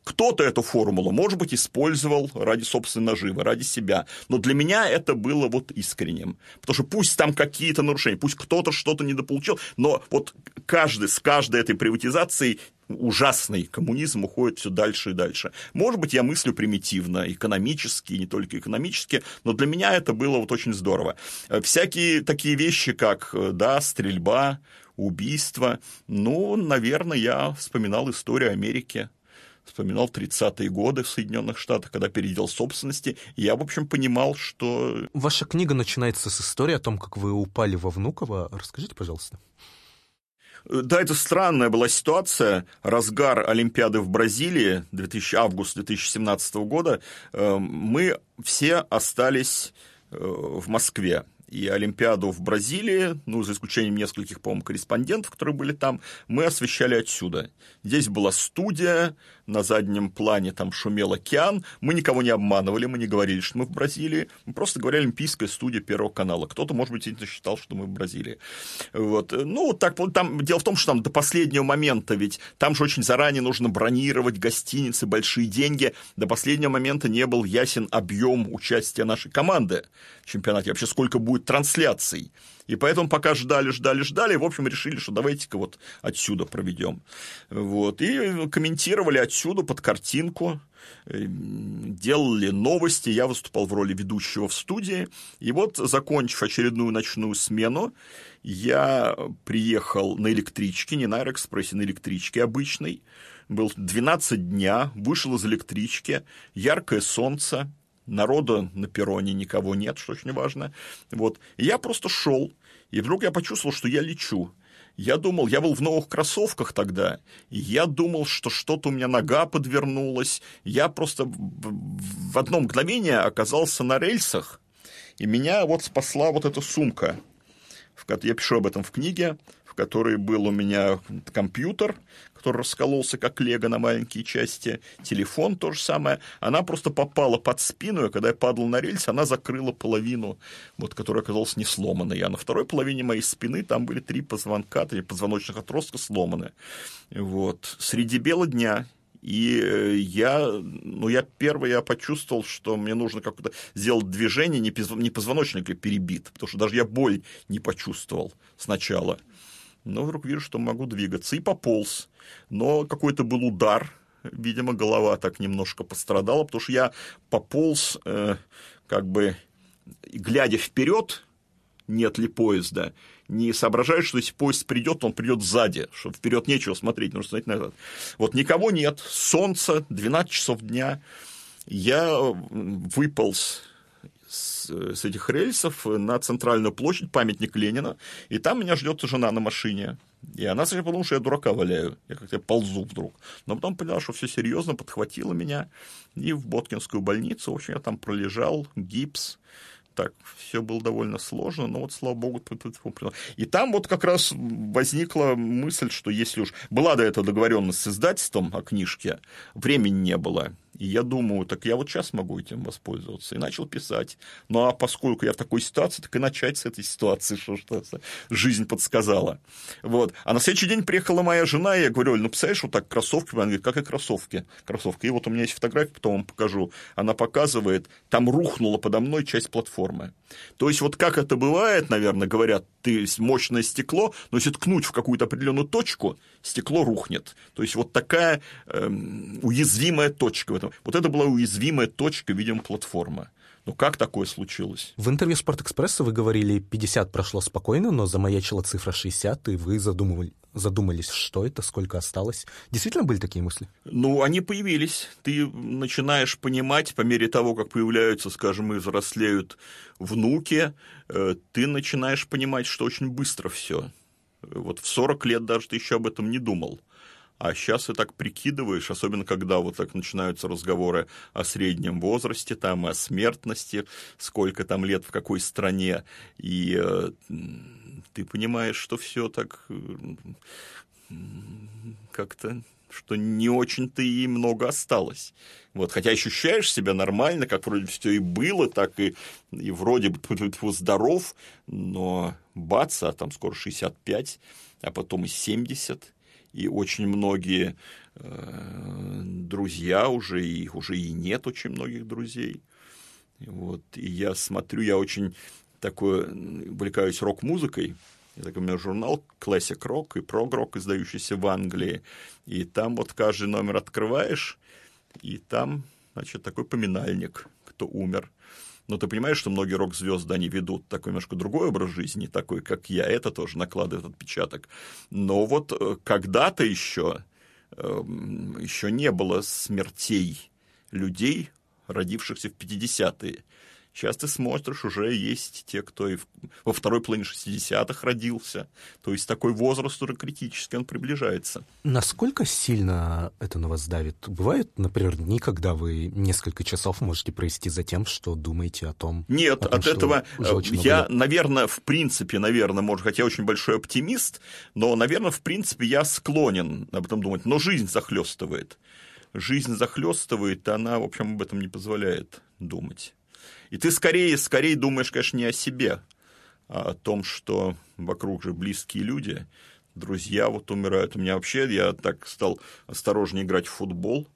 Кто-то эту формулу, может быть, использовал ради собственной наживы, ради себя. Но для меня это было вот искренним. Потому что пусть там какие-то нарушения, пусть кто-то что-то недополучил, но вот каждый с каждой этой приватизацией ужасный коммунизм уходит все дальше и дальше. Может быть, я мыслю примитивно, экономически, не только экономически, но для меня это было вот очень здорово. Всякие такие вещи, как, да, стрельба, убийства, ну, наверное, я вспоминал историю Америки вспоминал 30-е годы в Соединенных Штатах, когда передел собственности, и я, в общем, понимал, что... Ваша книга начинается с истории о том, как вы упали во Внуково. Расскажите, пожалуйста. Да, это странная была ситуация. Разгар Олимпиады в Бразилии, 2000, август 2017 года, э, мы все остались э, в Москве и Олимпиаду в Бразилии, ну, за исключением нескольких, по-моему, корреспондентов, которые были там, мы освещали отсюда. Здесь была студия, на заднем плане там шумел океан, мы никого не обманывали, мы не говорили, что мы в Бразилии, мы просто говорили Олимпийская студия Первого канала. Кто-то, может быть, считал, что мы в Бразилии. Вот. Ну, так, там, дело в том, что там до последнего момента, ведь там же очень заранее нужно бронировать гостиницы, большие деньги. До последнего момента не был ясен объем участия нашей команды в чемпионате, вообще сколько будет трансляций. И поэтому пока ждали, ждали, ждали, в общем, решили, что давайте-ка вот отсюда проведем. Вот. И комментировали отсюда под картинку, э, делали новости, я выступал в роли ведущего в студии. И вот, закончив очередную ночную смену, я приехал на электричке, не на аэроэкспрессе, на электричке обычной. Был 12 дня, вышел из электрички, яркое солнце, народа на перроне никого нет, что очень важно. Вот. И я просто шел, и вдруг я почувствовал, что я лечу. Я думал, я был в новых кроссовках тогда, я думал, что что-то у меня нога подвернулась. Я просто в одно мгновение оказался на рельсах, и меня вот спасла вот эта сумка. Я пишу об этом в книге, которой был у меня компьютер, который раскололся как лего на маленькие части, телефон то же самое, она просто попала под спину, и когда я падал на рельс, она закрыла половину, вот, которая оказалась не сломанной. А на второй половине моей спины там были три позвонка, три позвоночных отростка сломаны. Вот. Среди бела дня и э, я, ну, я первый я почувствовал, что мне нужно как-то сделать движение, не позвоночник перебит, потому что даже я боль не почувствовал сначала но вдруг вижу, что могу двигаться, и пополз. Но какой-то был удар, видимо, голова так немножко пострадала, потому что я пополз, э, как бы, глядя вперед, нет ли поезда, не соображаю, что если поезд придет, он придет сзади, что вперед нечего смотреть, нужно смотреть назад. Вот никого нет, солнце, 12 часов дня, я выполз с, с этих рельсов на центральную площадь, памятник Ленина, и там меня ждет жена на машине. И она сначала подумала, что я дурака валяю, я как-то ползу вдруг. Но потом поняла, что все серьезно, подхватила меня и в Боткинскую больницу. В общем, я там пролежал, гипс, так, все было довольно сложно, но вот, слава богу, и там вот как раз возникла мысль, что если уж была до этого договоренность с издательством о книжке, времени не было, и я думаю, так я вот сейчас могу этим воспользоваться. И начал писать. Ну, а поскольку я в такой ситуации, так и начать с этой ситуации, что, что жизнь подсказала. Вот. А на следующий день приехала моя жена, и я говорю, ну, представляешь, вот так кроссовки. Она говорит, как и кроссовки? Кроссовки. И вот у меня есть фотография, потом вам покажу. Она показывает, там рухнула подо мной часть платформы. То есть, вот как это бывает, наверное, говорят, ты мощное стекло, но если ткнуть в какую-то определенную точку, стекло рухнет. То есть, вот такая эм, уязвимая точка в этом вот это была уязвимая точка, видимо, платформа. Ну как такое случилось? В интервью «Спортэкспрессу» вы говорили, 50 прошло спокойно, но замаячила цифра 60, и вы задумывали, задумались, что это, сколько осталось. Действительно были такие мысли? Ну, они появились. Ты начинаешь понимать, по мере того, как появляются, скажем, и взрослеют внуки, э, ты начинаешь понимать, что очень быстро все. Вот в 40 лет даже ты еще об этом не думал. А сейчас ты так прикидываешь, особенно когда вот так начинаются разговоры о среднем возрасте, там, о смертности, сколько там лет в какой стране, и э, ты понимаешь, что все так э, как-то что не очень-то и много осталось. Вот, хотя ощущаешь себя нормально, как вроде все и было, так и, и вроде бы здоров, но бац, а там скоро 65, а потом и 70, и очень многие э, друзья уже, их уже и нет очень многих друзей. Вот, и я смотрю, я очень такой увлекаюсь рок-музыкой, это у меня журнал Classic Rock и Prog Rock, издающийся в Англии. И там вот каждый номер открываешь, и там, значит, такой поминальник, кто умер. Но ты понимаешь, что многие рок-звезды, они ведут такой немножко другой образ жизни, такой, как я, это тоже накладывает отпечаток. Но вот э, когда-то еще, эм, еще не было смертей людей, родившихся в 50-е. Сейчас ты смотришь, уже есть те, кто и во второй половине 60-х родился. То есть такой возраст уже критически, он приближается. Насколько сильно это на вас давит? Бывает, например, дни, когда вы несколько часов можете провести за тем, что думаете о том? Нет, о том, от этого я, наверное, в принципе, наверное, может, хотя я очень большой оптимист, но, наверное, в принципе, я склонен об этом думать. Но жизнь захлестывает. Жизнь захлестывает, и она, в общем, об этом не позволяет думать. И ты скорее, скорее думаешь, конечно, не о себе, а о том, что вокруг же близкие люди, друзья вот умирают. У меня вообще, я так стал осторожнее играть в футбол,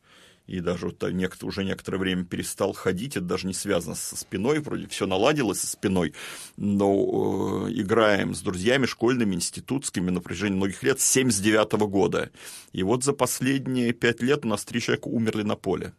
и даже вот уже некоторое время перестал ходить, это даже не связано со спиной, вроде все наладилось со спиной, но э, играем с друзьями школьными, институтскими на протяжении многих лет, с 79 -го года. И вот за последние пять лет у нас три человека умерли на поле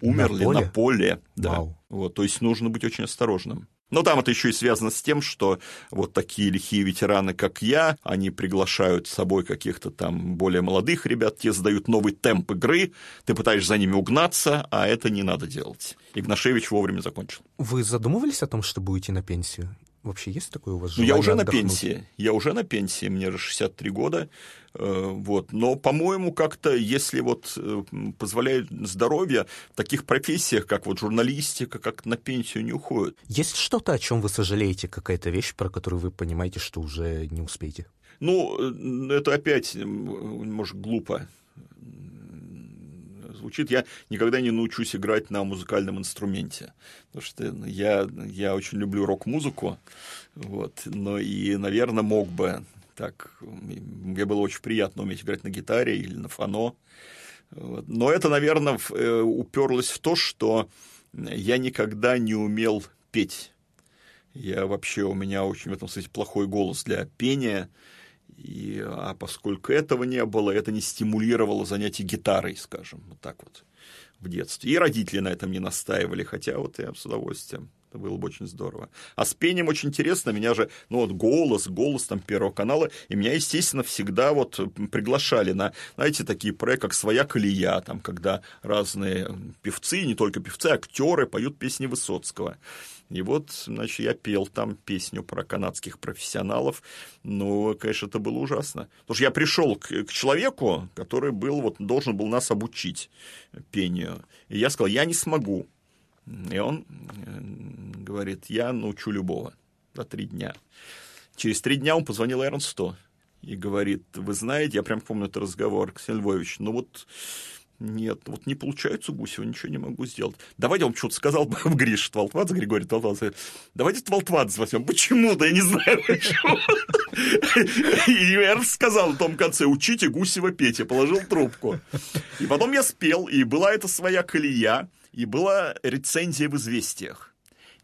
умерли на поле, на поле да. Вот, то есть нужно быть очень осторожным. Но там это еще и связано с тем, что вот такие лихие ветераны, как я, они приглашают с собой каких-то там более молодых ребят, те задают новый темп игры, ты пытаешься за ними угнаться, а это не надо делать. Игнашевич вовремя закончил. Вы задумывались о том, что будете на пенсию? Вообще есть такое у вас желание Ну, я уже отдохнуть? на пенсии. Я уже на пенсии, мне же 63 года. Э, вот. Но, по-моему, как-то, если вот э, позволяет здоровье, в таких профессиях, как вот журналистика, как на пенсию не уходят. Есть что-то, о чем вы сожалеете, какая-то вещь, про которую вы понимаете, что уже не успеете? Ну, э, это опять, может, глупо звучит. Я никогда не научусь играть на музыкальном инструменте, потому что я, я очень люблю рок-музыку, вот, но и, наверное, мог бы так, мне было очень приятно уметь играть на гитаре или на фано, вот. но это, наверное, э, уперлось в то, что я никогда не умел петь. Я вообще, у меня очень в этом смысле плохой голос для пения, и, а поскольку этого не было, это не стимулировало занятие гитарой, скажем, вот так вот в детстве. И родители на этом не настаивали, хотя вот я с удовольствием. Это было бы очень здорово. А с пением очень интересно. Меня же, ну вот голос, голос там Первого канала, и меня, естественно, всегда вот приглашали на, знаете, такие проекты, как «Своя колея», там, когда разные певцы, не только певцы, актеры поют песни Высоцкого. И вот, значит, я пел там песню про канадских профессионалов. Ну, конечно, это было ужасно. Потому что я пришел к, к человеку, который был, вот, должен был нас обучить пению. И я сказал, я не смогу. И он э, говорит, я научу любого за три дня. Через три дня он позвонил Эрнсту и говорит, вы знаете, я прям помню этот разговор, Ксения Львович, ну вот нет, вот не получается Гусева, ничего не могу сделать. Давайте он что-то сказал в Гриш Твалтвадзе, Григорий Твалтвадзе. Давайте Твалтвадзе возьмем. Почему? Да я не знаю, почему. И Эрнст сказал в том конце, учите Гусева петь. Я положил трубку. И потом я спел, и была эта своя колея, и была рецензия в «Известиях».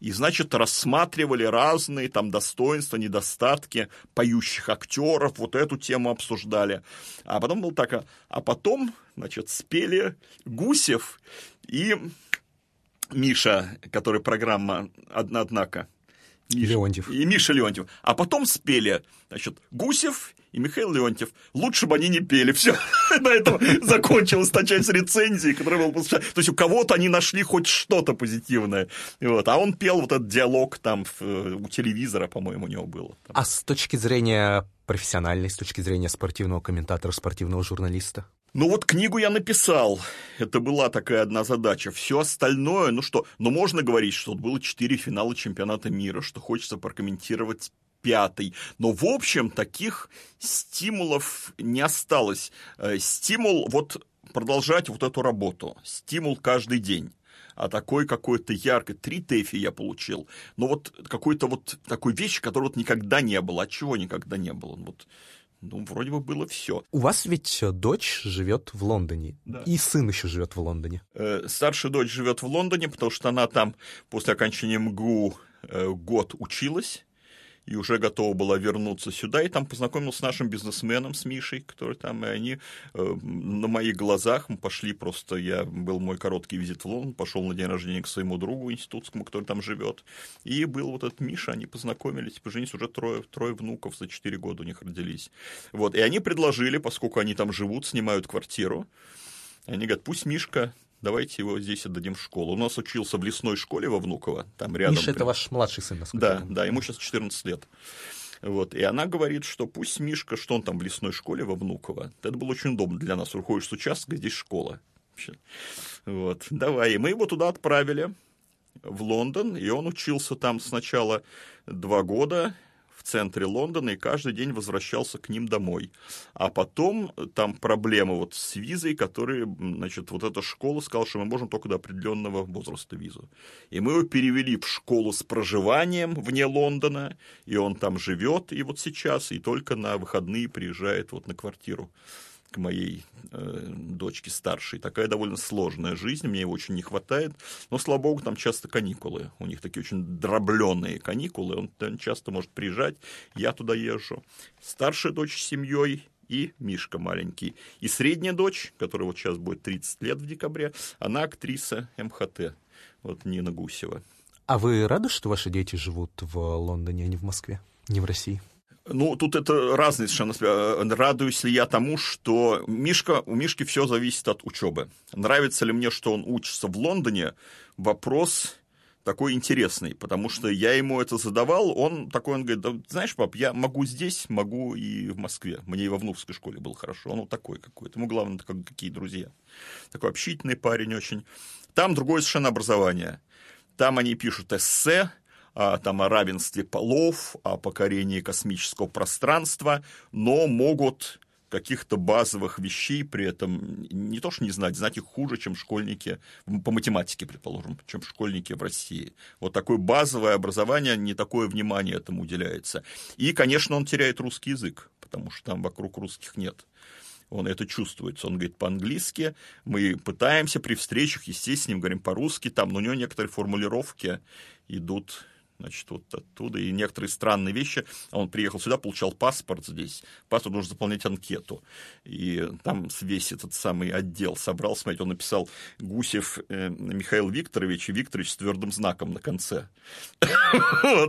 И, значит, рассматривали разные там достоинства, недостатки поющих актеров, вот эту тему обсуждали. А потом был так, а потом, значит, спели Гусев и Миша, который программа «Однако». Миша, Леонтьев. И Миша Леонтьев. А потом спели, значит, Гусев и Михаил Леонтьев. Лучше бы они не пели. Все. На этом закончилась та часть рецензии, которая была То есть у кого-то они нашли хоть что-то позитивное. Вот. А он пел вот этот диалог там у телевизора, по-моему, у него было. А с точки зрения профессиональной, с точки зрения спортивного комментатора, спортивного журналиста? Ну вот книгу я написал, это была такая одна задача. Все остальное, ну что, ну можно говорить, что было четыре финала чемпионата мира, что хочется прокомментировать пятый. Но, в общем, таких стимулов не осталось. Э, стимул вот продолжать вот эту работу. Стимул каждый день а такой какой-то яркой. Три ТЭФИ я получил. Но вот какой-то вот такой вещи, которой вот никогда не было. От чего никогда не было? Вот ну, вроде бы было все. У вас ведь дочь живет в Лондоне, да. и сын еще живет в Лондоне. Э, старшая дочь живет в Лондоне, потому что она там после окончания МГУ э, год училась, и уже готова была вернуться сюда, и там познакомился с нашим бизнесменом, с Мишей, который там, и они э, на моих глазах, мы пошли просто, я, был мой короткий визит в Лондон, пошел на день рождения к своему другу институтскому, который там живет, и был вот этот Миша, они познакомились, поженились, уже трое, трое внуков за четыре года у них родились. Вот, и они предложили, поскольку они там живут, снимают квартиру, они говорят, пусть Мишка давайте его здесь отдадим в школу. У нас учился в лесной школе во Внуково, там рядом. Миша, это ваш младший сын, насколько Да, да, ему сейчас 14 лет. Вот. И она говорит, что пусть Мишка, что он там в лесной школе во Внуково, это было очень удобно для нас. Выходишь с участка, здесь школа. Вот. Давай. И мы его туда отправили, в Лондон, и он учился там сначала два года, в центре Лондона и каждый день возвращался к ним домой. А потом там проблема вот с визой, которые, значит, вот эта школа сказала, что мы можем только до определенного возраста визу. И мы его перевели в школу с проживанием вне Лондона, и он там живет, и вот сейчас, и только на выходные приезжает вот на квартиру к моей э, дочке старшей. Такая довольно сложная жизнь, мне его очень не хватает. Но, слава богу, там часто каникулы. У них такие очень дробленные каникулы. Он, он часто может приезжать, я туда езжу. Старшая дочь с семьей и Мишка маленький. И средняя дочь, которая вот сейчас будет 30 лет в декабре, она актриса МХТ. Вот Нина Гусева. А вы рады, что ваши дети живут в Лондоне, а не в Москве, не в России? Ну, тут это разные совершенно. Э, радуюсь ли я тому, что Мишка, у Мишки все зависит от учебы. Нравится ли мне, что он учится в Лондоне, вопрос такой интересный, потому что я ему это задавал, он такой, он говорит, да, знаешь, пап, я могу здесь, могу и в Москве. Мне и во внуковской школе было хорошо. Он вот такой какой-то. Ему главное, как, какие друзья. Такой общительный парень очень. Там другое совершенно образование. Там они пишут эссе, там, о равенстве полов, о покорении космического пространства, но могут каких-то базовых вещей при этом не то что не знать, знать их хуже, чем школьники по математике, предположим, чем школьники в России. Вот такое базовое образование, не такое внимание этому уделяется. И, конечно, он теряет русский язык, потому что там вокруг русских нет он это чувствует. Он говорит по-английски, мы пытаемся при встречах, естественно, с ним говорим по-русски, там, но у него некоторые формулировки идут значит, вот оттуда, и некоторые странные вещи. Он приехал сюда, получал паспорт здесь. Паспорт нужно заполнять анкету. И там весь этот самый отдел собрал, смотрите, он написал Гусев э, Михаил Викторович, и Викторович с твердым знаком на конце.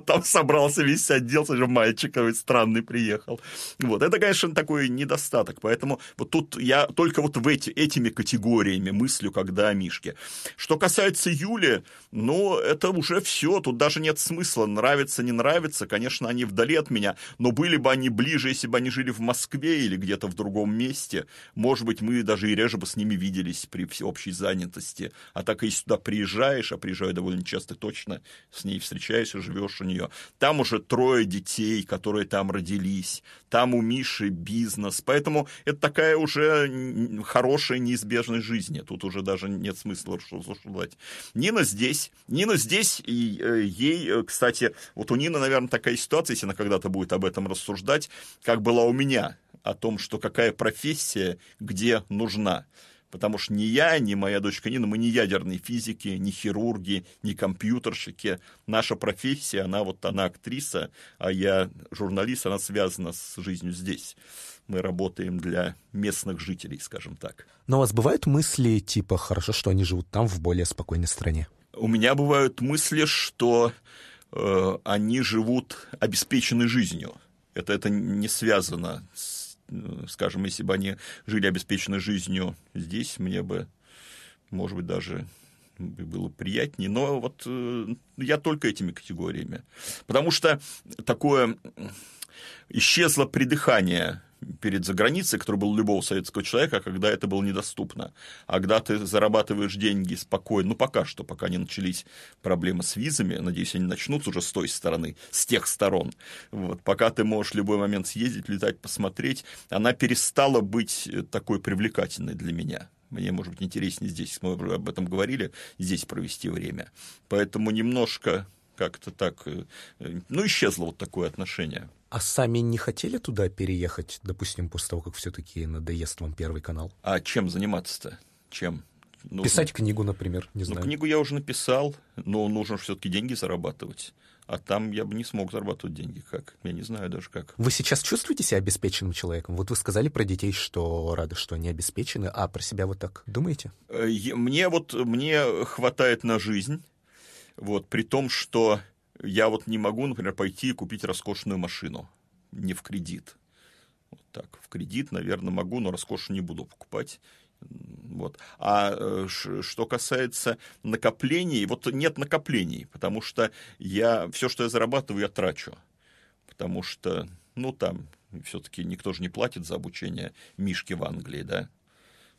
Там собрался весь отдел, мальчик какой странный приехал. Вот, это, конечно, такой недостаток. Поэтому вот тут я только вот в эти, этими категориями мыслю, когда о Мишке. Что касается Юли, ну, это уже все, тут даже нет смысла смысла, нравится, не нравится, конечно, они вдали от меня, но были бы они ближе, если бы они жили в Москве или где-то в другом месте, может быть, мы даже и реже бы с ними виделись при всеобщей занятости. А так, если сюда приезжаешь, а приезжаю довольно часто точно, с ней встречаешься, живешь у нее, там уже трое детей, которые там родились, там у Миши бизнес, поэтому это такая уже хорошая неизбежность жизни, тут уже даже нет смысла рассуждать. Нина здесь, Нина здесь, и э, ей э, кстати, вот у Нины, наверное, такая ситуация, если она когда-то будет об этом рассуждать, как была у меня, о том, что какая профессия где нужна. Потому что ни я, ни моя дочка Нина, мы не ядерные физики, не хирурги, не компьютерщики. Наша профессия, она вот, она актриса, а я журналист, она связана с жизнью здесь. Мы работаем для местных жителей, скажем так. Но у вас бывают мысли типа «хорошо, что они живут там, в более спокойной стране»? У меня бывают мысли, что они живут обеспеченной жизнью. Это, это не связано с, э, скажем, если бы они жили обеспеченной жизнью здесь, мне бы, может быть, даже было приятнее. Но вот э, я только этими категориями. Потому что такое исчезло придыхание перед заграницей, который был любого советского человека, когда это было недоступно. А когда ты зарабатываешь деньги спокойно, ну пока что, пока не начались проблемы с визами, надеюсь, они начнутся уже с той стороны, с тех сторон. Вот, пока ты можешь в любой момент съездить, летать, посмотреть, она перестала быть такой привлекательной для меня. Мне, может быть, интереснее здесь, мы об этом говорили, здесь провести время. Поэтому немножко как-то так, э, ну, исчезло вот такое отношение. А сами не хотели туда переехать, допустим, после того, как все-таки надоест вам Первый канал? А чем заниматься-то? Чем? Нужно... Писать книгу, например, не ну, знаю. Ну, книгу я уже написал, но нужно все-таки деньги зарабатывать. А там я бы не смог зарабатывать деньги. Как? Я не знаю даже как. Вы сейчас чувствуете себя обеспеченным человеком? Вот вы сказали про детей, что рады, что они обеспечены, а про себя вот так думаете? Э, мне вот мне хватает на жизнь, вот, при том, что я вот не могу, например, пойти и купить роскошную машину, не в кредит. Вот так, в кредит, наверное, могу, но роскошную не буду покупать. Вот. А э, что касается накоплений, вот нет накоплений, потому что я все, что я зарабатываю, я трачу. Потому что, ну, там, все-таки никто же не платит за обучение Мишки в Англии, да?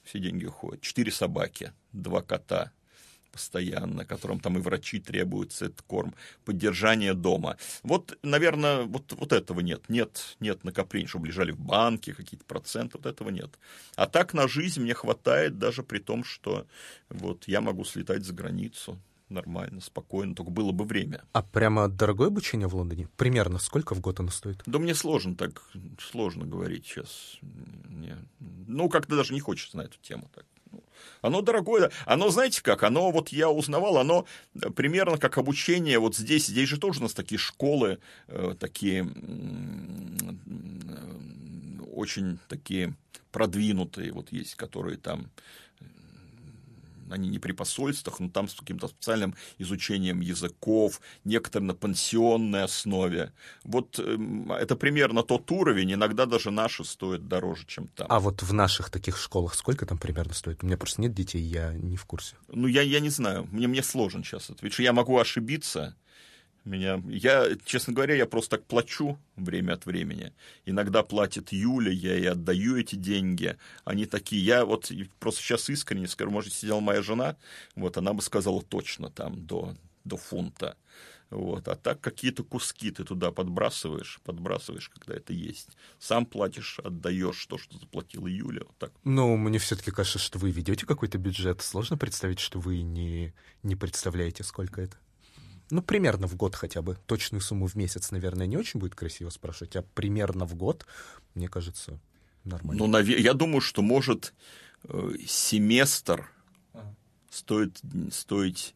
Все деньги уходят. Четыре собаки, два кота – постоянно, которым там и врачи требуются, этот корм, поддержание дома. Вот, наверное, вот, вот этого нет. Нет, нет накоплений, чтобы лежали в банке какие-то проценты, вот этого нет. А так на жизнь мне хватает даже при том, что вот я могу слетать за границу нормально, спокойно, только было бы время. А прямо дорогое обучение в Лондоне? Примерно сколько в год оно стоит? Да мне сложно так, сложно говорить сейчас. Не, ну, как-то даже не хочется на эту тему так. Оно дорогое. Оно, знаете как, оно, вот я узнавал, оно примерно как обучение вот здесь. Здесь же тоже у нас такие школы, э, такие очень такие продвинутые вот есть, которые там они не при посольствах, но там с каким-то специальным изучением языков, некоторые на пансионной основе. Вот эм, это примерно тот уровень, иногда даже наши стоят дороже, чем там. А вот в наших таких школах сколько там примерно стоит? У меня просто нет детей, я не в курсе. Ну, я, я не знаю, мне, мне сложно сейчас ответить. Я могу ошибиться, меня, я, честно говоря, я просто так плачу время от времени. Иногда платит Юля, я и отдаю эти деньги. Они такие, я вот просто сейчас искренне скажу, может, сидела моя жена, вот она бы сказала точно там до, до фунта. Вот. А так какие-то куски ты туда подбрасываешь, подбрасываешь, когда это есть. Сам платишь, отдаешь то, что заплатила Юля. Вот так. Ну, мне все-таки кажется, что вы ведете какой-то бюджет. Сложно представить, что вы не, не представляете, сколько это. Ну, примерно в год хотя бы. Точную сумму в месяц, наверное, не очень будет красиво спрашивать, а примерно в год, мне кажется, нормально. Ну, я думаю, что может э, семестр стоит, стоить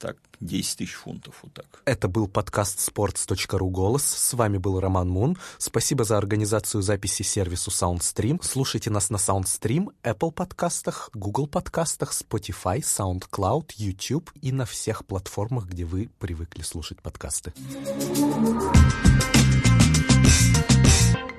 так, 10 тысяч фунтов, вот так. Это был подкаст sports.ru «Голос». С вами был Роман Мун. Спасибо за организацию записи сервису SoundStream. Слушайте нас на SoundStream, Apple подкастах, Google подкастах, Spotify, SoundCloud, YouTube и на всех платформах, где вы привыкли слушать подкасты. Thank you